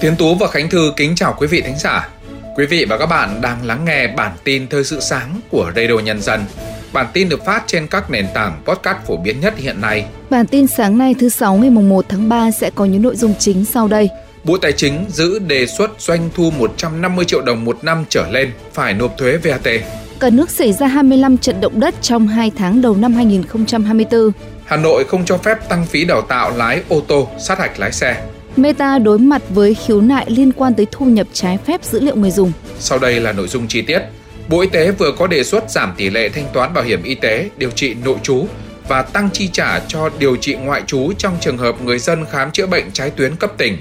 Tiến Tú và Khánh Thư kính chào quý vị thính giả. Quý vị và các bạn đang lắng nghe bản tin thời sự sáng của Radio Nhân dân. Bản tin được phát trên các nền tảng podcast phổ biến nhất hiện nay. Bản tin sáng nay thứ sáu ngày 1 tháng 3 sẽ có những nội dung chính sau đây. Bộ Tài chính giữ đề xuất doanh thu 150 triệu đồng một năm trở lên phải nộp thuế VAT. Cả nước xảy ra 25 trận động đất trong 2 tháng đầu năm 2024. Hà Nội không cho phép tăng phí đào tạo lái ô tô, sát hạch lái xe. Meta đối mặt với khiếu nại liên quan tới thu nhập trái phép dữ liệu người dùng. Sau đây là nội dung chi tiết. Bộ Y tế vừa có đề xuất giảm tỷ lệ thanh toán bảo hiểm y tế điều trị nội trú và tăng chi trả cho điều trị ngoại trú trong trường hợp người dân khám chữa bệnh trái tuyến cấp tỉnh.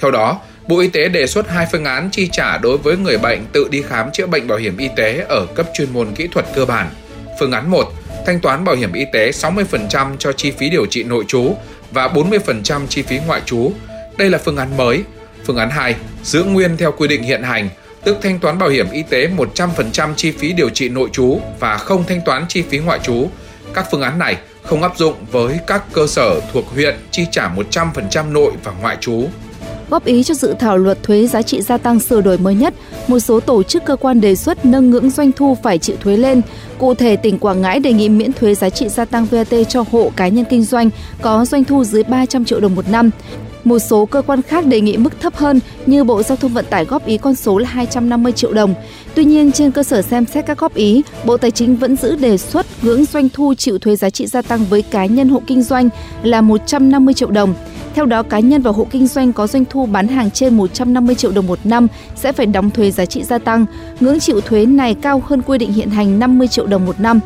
Theo đó, Bộ Y tế đề xuất hai phương án chi trả đối với người bệnh tự đi khám chữa bệnh bảo hiểm y tế ở cấp chuyên môn kỹ thuật cơ bản. Phương án 1, thanh toán bảo hiểm y tế 60% cho chi phí điều trị nội trú và 40% chi phí ngoại trú đây là phương án mới. Phương án 2, giữ nguyên theo quy định hiện hành, tức thanh toán bảo hiểm y tế 100% chi phí điều trị nội trú và không thanh toán chi phí ngoại trú. Các phương án này không áp dụng với các cơ sở thuộc huyện chi trả 100% nội và ngoại trú. Góp ý cho dự thảo luật thuế giá trị gia tăng sửa đổi mới nhất, một số tổ chức cơ quan đề xuất nâng ngưỡng doanh thu phải chịu thuế lên. Cụ thể, tỉnh Quảng Ngãi đề nghị miễn thuế giá trị gia tăng VAT cho hộ cá nhân kinh doanh có doanh thu dưới 300 triệu đồng một năm. Một số cơ quan khác đề nghị mức thấp hơn như Bộ Giao thông Vận tải góp ý con số là 250 triệu đồng. Tuy nhiên, trên cơ sở xem xét các góp ý, Bộ Tài chính vẫn giữ đề xuất ngưỡng doanh thu chịu thuế giá trị gia tăng với cá nhân hộ kinh doanh là 150 triệu đồng. Theo đó, cá nhân và hộ kinh doanh có doanh thu bán hàng trên 150 triệu đồng một năm sẽ phải đóng thuế giá trị gia tăng. Ngưỡng chịu thuế này cao hơn quy định hiện hành 50 triệu đồng một năm.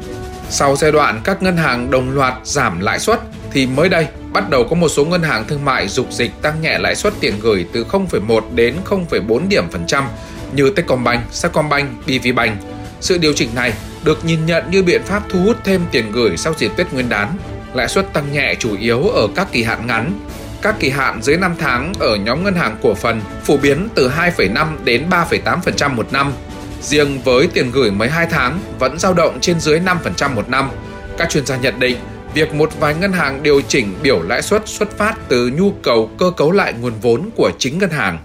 Sau giai đoạn các ngân hàng đồng loạt giảm lãi suất thì mới đây bắt đầu có một số ngân hàng thương mại dục dịch tăng nhẹ lãi suất tiền gửi từ 0,1 đến 0,4 điểm phần trăm như Techcombank, Sacombank, BVBank. Sự điều chỉnh này được nhìn nhận như biện pháp thu hút thêm tiền gửi sau dịp Tết Nguyên đán. Lãi suất tăng nhẹ chủ yếu ở các kỳ hạn ngắn. Các kỳ hạn dưới 5 tháng ở nhóm ngân hàng cổ phần phổ biến từ 2,5 đến 3,8% một năm. Riêng với tiền gửi 12 tháng vẫn dao động trên dưới 5% một năm. Các chuyên gia nhận định việc một vài ngân hàng điều chỉnh biểu lãi suất xuất phát từ nhu cầu cơ cấu lại nguồn vốn của chính ngân hàng.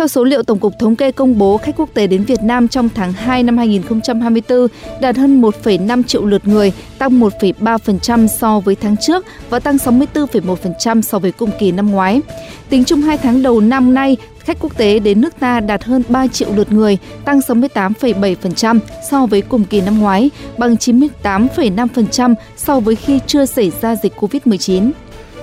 Theo số liệu Tổng cục Thống kê công bố, khách quốc tế đến Việt Nam trong tháng 2 năm 2024 đạt hơn 1,5 triệu lượt người, tăng 1,3% so với tháng trước và tăng 64,1% so với cùng kỳ năm ngoái. Tính chung 2 tháng đầu năm nay, khách quốc tế đến nước ta đạt hơn 3 triệu lượt người, tăng 68,7% so với cùng kỳ năm ngoái, bằng 98,5% so với khi chưa xảy ra dịch COVID-19.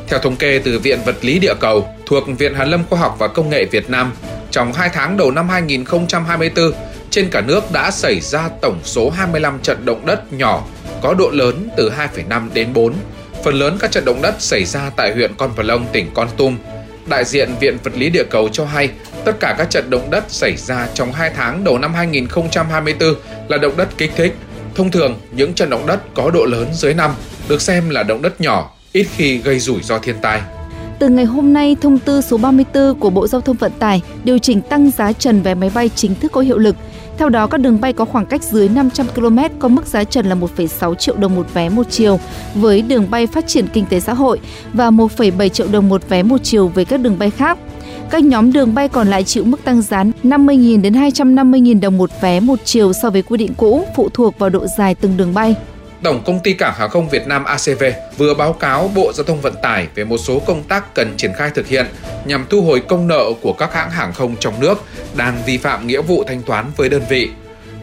Theo thống kê từ Viện Vật lý Địa cầu thuộc Viện Hàn lâm Khoa học và Công nghệ Việt Nam, trong 2 tháng đầu năm 2024, trên cả nước đã xảy ra tổng số 25 trận động đất nhỏ có độ lớn từ 2,5 đến 4. Phần lớn các trận động đất xảy ra tại huyện Con Plong, tỉnh Con Tum. Đại diện Viện Vật lý Địa cầu cho hay, tất cả các trận động đất xảy ra trong 2 tháng đầu năm 2024 là động đất kích thích. Thông thường, những trận động đất có độ lớn dưới 5 được xem là động đất nhỏ, ít khi gây rủi ro thiên tai. Từ ngày hôm nay, thông tư số 34 của Bộ Giao thông Vận tải điều chỉnh tăng giá trần vé máy bay chính thức có hiệu lực. Theo đó, các đường bay có khoảng cách dưới 500 km có mức giá trần là 1,6 triệu đồng một vé một chiều với đường bay phát triển kinh tế xã hội và 1,7 triệu đồng một vé một chiều với các đường bay khác. Các nhóm đường bay còn lại chịu mức tăng giá 50.000 đến 250.000 đồng một vé một chiều so với quy định cũ, phụ thuộc vào độ dài từng đường bay. Tổng công ty Cảng hàng không Việt Nam ACV vừa báo cáo Bộ Giao thông Vận tải về một số công tác cần triển khai thực hiện nhằm thu hồi công nợ của các hãng hàng không trong nước đang vi phạm nghĩa vụ thanh toán với đơn vị.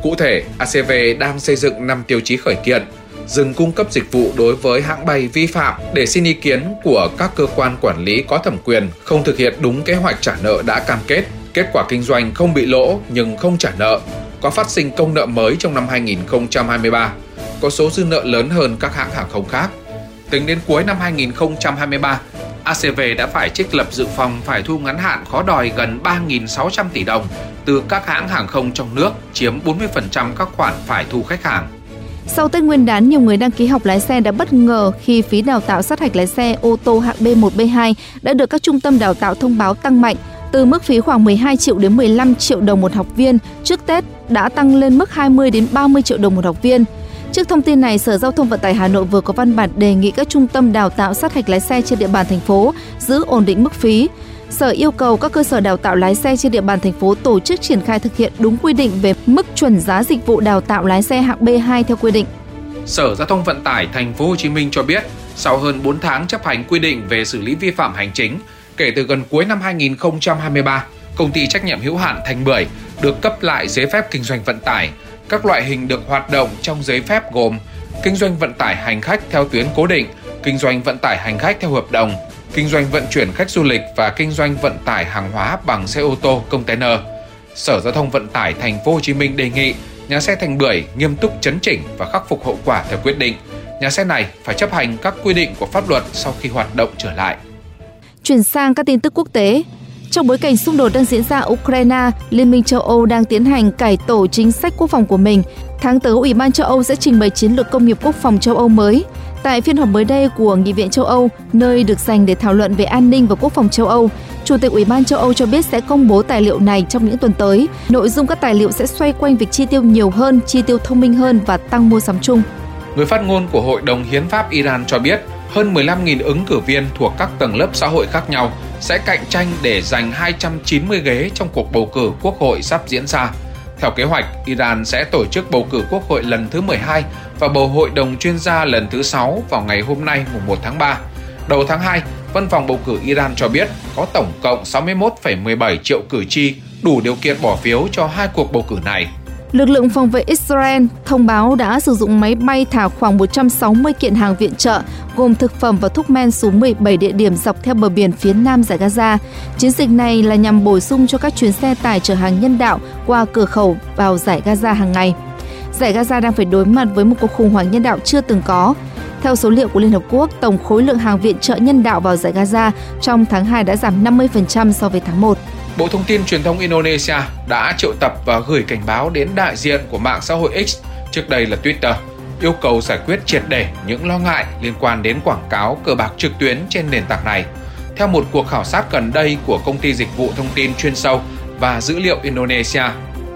Cụ thể, ACV đang xây dựng 5 tiêu chí khởi kiện, dừng cung cấp dịch vụ đối với hãng bay vi phạm để xin ý kiến của các cơ quan quản lý có thẩm quyền không thực hiện đúng kế hoạch trả nợ đã cam kết, kết quả kinh doanh không bị lỗ nhưng không trả nợ, có phát sinh công nợ mới trong năm 2023 có số dư nợ lớn hơn các hãng hàng không khác. Tính đến cuối năm 2023, ACV đã phải trích lập dự phòng phải thu ngắn hạn khó đòi gần 3.600 tỷ đồng từ các hãng hàng không trong nước, chiếm 40% các khoản phải thu khách hàng. Sau Tết Nguyên đán, nhiều người đăng ký học lái xe đã bất ngờ khi phí đào tạo sát hạch lái xe ô tô hạng B1, B2 đã được các trung tâm đào tạo thông báo tăng mạnh từ mức phí khoảng 12 triệu đến 15 triệu đồng một học viên trước Tết đã tăng lên mức 20 đến 30 triệu đồng một học viên. Trước thông tin này, Sở Giao thông Vận tải Hà Nội vừa có văn bản đề nghị các trung tâm đào tạo sát hạch lái xe trên địa bàn thành phố giữ ổn định mức phí. Sở yêu cầu các cơ sở đào tạo lái xe trên địa bàn thành phố tổ chức triển khai thực hiện đúng quy định về mức chuẩn giá dịch vụ đào tạo lái xe hạng B2 theo quy định. Sở Giao thông Vận tải Thành phố Hồ Chí Minh cho biết, sau hơn 4 tháng chấp hành quy định về xử lý vi phạm hành chính, kể từ gần cuối năm 2023, công ty trách nhiệm hữu hạn Thành Bưởi được cấp lại giấy phép kinh doanh vận tải. Các loại hình được hoạt động trong giấy phép gồm kinh doanh vận tải hành khách theo tuyến cố định, kinh doanh vận tải hành khách theo hợp đồng, kinh doanh vận chuyển khách du lịch và kinh doanh vận tải hàng hóa bằng xe ô tô, container. Sở Giao thông Vận tải Thành phố Hồ Chí Minh đề nghị nhà xe Thành Bưởi nghiêm túc chấn chỉnh và khắc phục hậu quả theo quyết định. Nhà xe này phải chấp hành các quy định của pháp luật sau khi hoạt động trở lại. Chuyển sang các tin tức quốc tế, trong bối cảnh xung đột đang diễn ra ở Ukraine, Liên minh châu Âu đang tiến hành cải tổ chính sách quốc phòng của mình. Tháng tới, Ủy ban châu Âu sẽ trình bày chiến lược công nghiệp quốc phòng châu Âu mới. Tại phiên họp mới đây của Nghị viện châu Âu, nơi được dành để thảo luận về an ninh và quốc phòng châu Âu, Chủ tịch Ủy ban châu Âu cho biết sẽ công bố tài liệu này trong những tuần tới. Nội dung các tài liệu sẽ xoay quanh việc chi tiêu nhiều hơn, chi tiêu thông minh hơn và tăng mua sắm chung. Người phát ngôn của Hội đồng Hiến pháp Iran cho biết hơn 15.000 ứng cử viên thuộc các tầng lớp xã hội khác nhau sẽ cạnh tranh để giành 290 ghế trong cuộc bầu cử quốc hội sắp diễn ra. Theo kế hoạch, Iran sẽ tổ chức bầu cử quốc hội lần thứ 12 và bầu hội đồng chuyên gia lần thứ 6 vào ngày hôm nay mùng 1 tháng 3. Đầu tháng 2, Văn phòng bầu cử Iran cho biết có tổng cộng 61,17 triệu cử tri đủ điều kiện bỏ phiếu cho hai cuộc bầu cử này. Lực lượng phòng vệ Israel thông báo đã sử dụng máy bay thả khoảng 160 kiện hàng viện trợ, gồm thực phẩm và thuốc men xuống 17 địa điểm dọc theo bờ biển phía nam giải Gaza. Chiến dịch này là nhằm bổ sung cho các chuyến xe tải chở hàng nhân đạo qua cửa khẩu vào giải Gaza hàng ngày. Giải Gaza đang phải đối mặt với một cuộc khủng hoảng nhân đạo chưa từng có. Theo số liệu của Liên Hợp Quốc, tổng khối lượng hàng viện trợ nhân đạo vào giải Gaza trong tháng 2 đã giảm 50% so với tháng 1. Bộ Thông tin Truyền thông Indonesia đã triệu tập và gửi cảnh báo đến đại diện của mạng xã hội X, trước đây là Twitter, yêu cầu giải quyết triệt để những lo ngại liên quan đến quảng cáo cờ bạc trực tuyến trên nền tảng này. Theo một cuộc khảo sát gần đây của công ty dịch vụ thông tin chuyên sâu và dữ liệu Indonesia,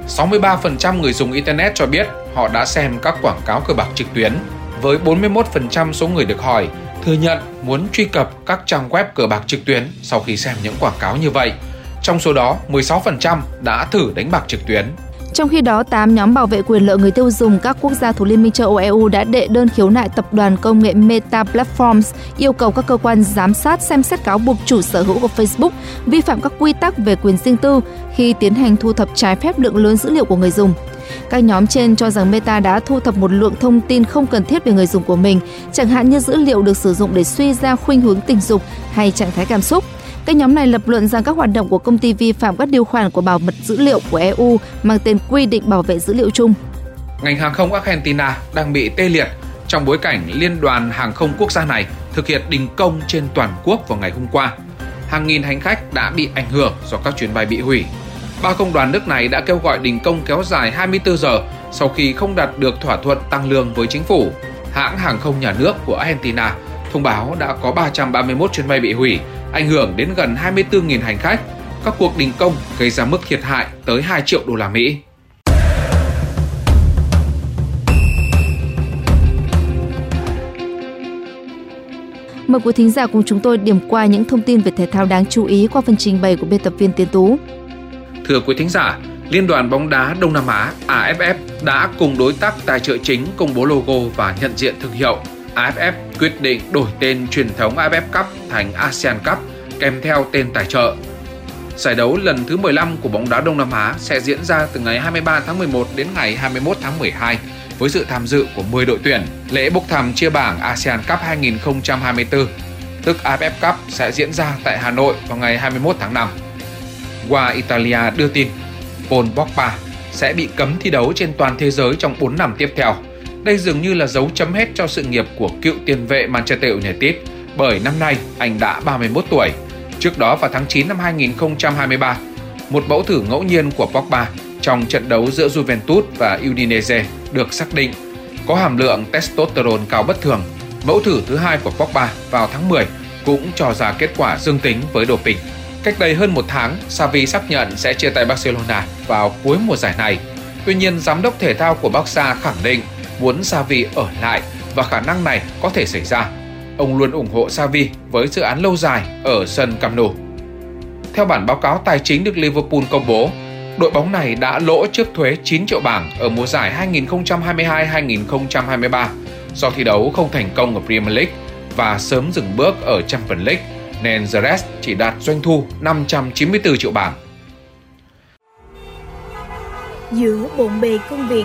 63% người dùng Internet cho biết họ đã xem các quảng cáo cờ bạc trực tuyến, với 41% số người được hỏi thừa nhận muốn truy cập các trang web cờ bạc trực tuyến sau khi xem những quảng cáo như vậy – trong số đó, 16% đã thử đánh bạc trực tuyến. Trong khi đó, 8 nhóm bảo vệ quyền lợi người tiêu dùng các quốc gia thuộc Liên minh châu Âu EU đã đệ đơn khiếu nại tập đoàn công nghệ Meta Platforms yêu cầu các cơ quan giám sát xem xét cáo buộc chủ sở hữu của Facebook vi phạm các quy tắc về quyền riêng tư khi tiến hành thu thập trái phép lượng lớn dữ liệu của người dùng. Các nhóm trên cho rằng Meta đã thu thập một lượng thông tin không cần thiết về người dùng của mình, chẳng hạn như dữ liệu được sử dụng để suy ra khuynh hướng tình dục hay trạng thái cảm xúc. Các nhóm này lập luận rằng các hoạt động của công ty vi phạm các điều khoản của bảo mật dữ liệu của EU mang tên quy định bảo vệ dữ liệu chung. Ngành hàng không Argentina đang bị tê liệt trong bối cảnh Liên đoàn Hàng không quốc gia này thực hiện đình công trên toàn quốc vào ngày hôm qua. Hàng nghìn hành khách đã bị ảnh hưởng do các chuyến bay bị hủy. Ba công đoàn nước này đã kêu gọi đình công kéo dài 24 giờ sau khi không đạt được thỏa thuận tăng lương với chính phủ. Hãng hàng không nhà nước của Argentina thông báo đã có 331 chuyến bay bị hủy ảnh hưởng đến gần 24.000 hành khách. Các cuộc đình công gây ra mức thiệt hại tới 2 triệu đô la Mỹ. Mời quý thính giả cùng chúng tôi điểm qua những thông tin về thể thao đáng chú ý qua phần trình bày của biên tập viên Tiến Tú. Thưa quý thính giả, Liên đoàn bóng đá Đông Nam Á AFF đã cùng đối tác tài trợ chính công bố logo và nhận diện thương hiệu AFF quyết định đổi tên truyền thống AFF Cup thành ASEAN Cup kèm theo tên tài trợ. Giải đấu lần thứ 15 của bóng đá Đông Nam Á sẽ diễn ra từ ngày 23 tháng 11 đến ngày 21 tháng 12 với sự tham dự của 10 đội tuyển. Lễ bốc thăm chia bảng ASEAN Cup 2024, tức AFF Cup sẽ diễn ra tại Hà Nội vào ngày 21 tháng 5. Qua Italia đưa tin, Paul Pogba sẽ bị cấm thi đấu trên toàn thế giới trong 4 năm tiếp theo – đây dường như là dấu chấm hết cho sự nghiệp của cựu tiền vệ Manchester United bởi năm nay anh đã 31 tuổi. Trước đó vào tháng 9 năm 2023, một mẫu thử ngẫu nhiên của Pogba trong trận đấu giữa Juventus và Udinese được xác định có hàm lượng testosterone cao bất thường. Mẫu thử thứ hai của Pogba vào tháng 10 cũng cho ra kết quả dương tính với doping. Cách đây hơn một tháng, Xavi xác nhận sẽ chia tay Barcelona vào cuối mùa giải này. Tuy nhiên, giám đốc thể thao của Barca khẳng định muốn Xavi ở lại và khả năng này có thể xảy ra. Ông luôn ủng hộ Xavi với dự án lâu dài ở sân Camp Nou. Theo bản báo cáo tài chính được Liverpool công bố, đội bóng này đã lỗ trước thuế 9 triệu bảng ở mùa giải 2022-2023 do thi đấu không thành công ở Premier League và sớm dừng bước ở Champions League nên The chỉ đạt doanh thu 594 triệu bảng. Giữa bộn bề công việc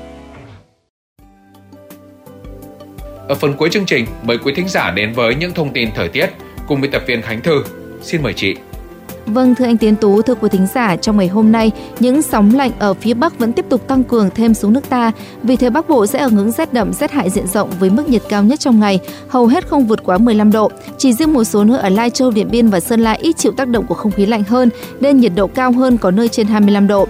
Ở phần cuối chương trình, mời quý thính giả đến với những thông tin thời tiết cùng biên tập viên Khánh Thư. Xin mời chị. Vâng, thưa anh Tiến Tú, thưa quý thính giả, trong ngày hôm nay, những sóng lạnh ở phía Bắc vẫn tiếp tục tăng cường thêm xuống nước ta. Vì thế Bắc Bộ sẽ ở ngưỡng rét đậm, rét hại diện rộng với mức nhiệt cao nhất trong ngày, hầu hết không vượt quá 15 độ. Chỉ riêng một số nơi ở Lai Châu, Điện Biên và Sơn La ít chịu tác động của không khí lạnh hơn, nên nhiệt độ cao hơn có nơi trên 25 độ.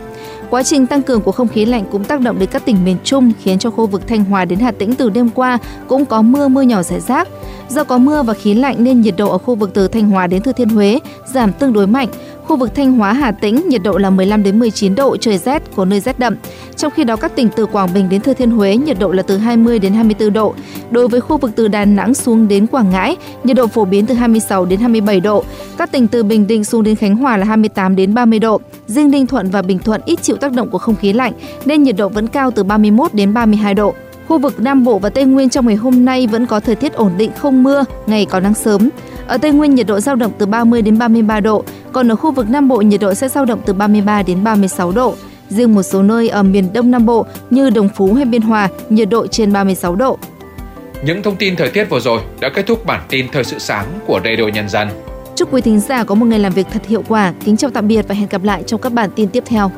Quá trình tăng cường của không khí lạnh cũng tác động đến các tỉnh miền Trung, khiến cho khu vực Thanh Hóa đến Hà Tĩnh từ đêm qua cũng có mưa mưa nhỏ rải rác. Do có mưa và khí lạnh nên nhiệt độ ở khu vực từ Thanh Hóa đến Thừa Thiên Huế giảm tương đối mạnh. Khu vực Thanh Hóa, Hà Tĩnh nhiệt độ là 15 đến 19 độ, trời rét, có nơi rét đậm. Trong khi đó các tỉnh từ Quảng Bình đến Thừa Thiên Huế nhiệt độ là từ 20 đến 24 độ. Đối với khu vực từ Đà Nẵng xuống đến Quảng Ngãi, nhiệt độ phổ biến từ 26 đến 27 độ. Các tỉnh từ Bình Định xuống đến Khánh Hòa là 28 đến 30 độ. Riêng Ninh Thuận và Bình Thuận ít chịu tác động của không khí lạnh nên nhiệt độ vẫn cao từ 31 đến 32 độ. Khu vực Nam Bộ và Tây Nguyên trong ngày hôm nay vẫn có thời tiết ổn định không mưa, ngày có nắng sớm. Ở Tây Nguyên nhiệt độ giao động từ 30 đến 33 độ, còn ở khu vực Nam Bộ nhiệt độ sẽ giao động từ 33 đến 36 độ. Riêng một số nơi ở miền Đông Nam Bộ như Đồng Phú hay Biên Hòa nhiệt độ trên 36 độ. Những thông tin thời tiết vừa rồi đã kết thúc bản tin thời sự sáng của Radio Nhân dân. Chúc quý thính giả có một ngày làm việc thật hiệu quả. Kính chào tạm biệt và hẹn gặp lại trong các bản tin tiếp theo.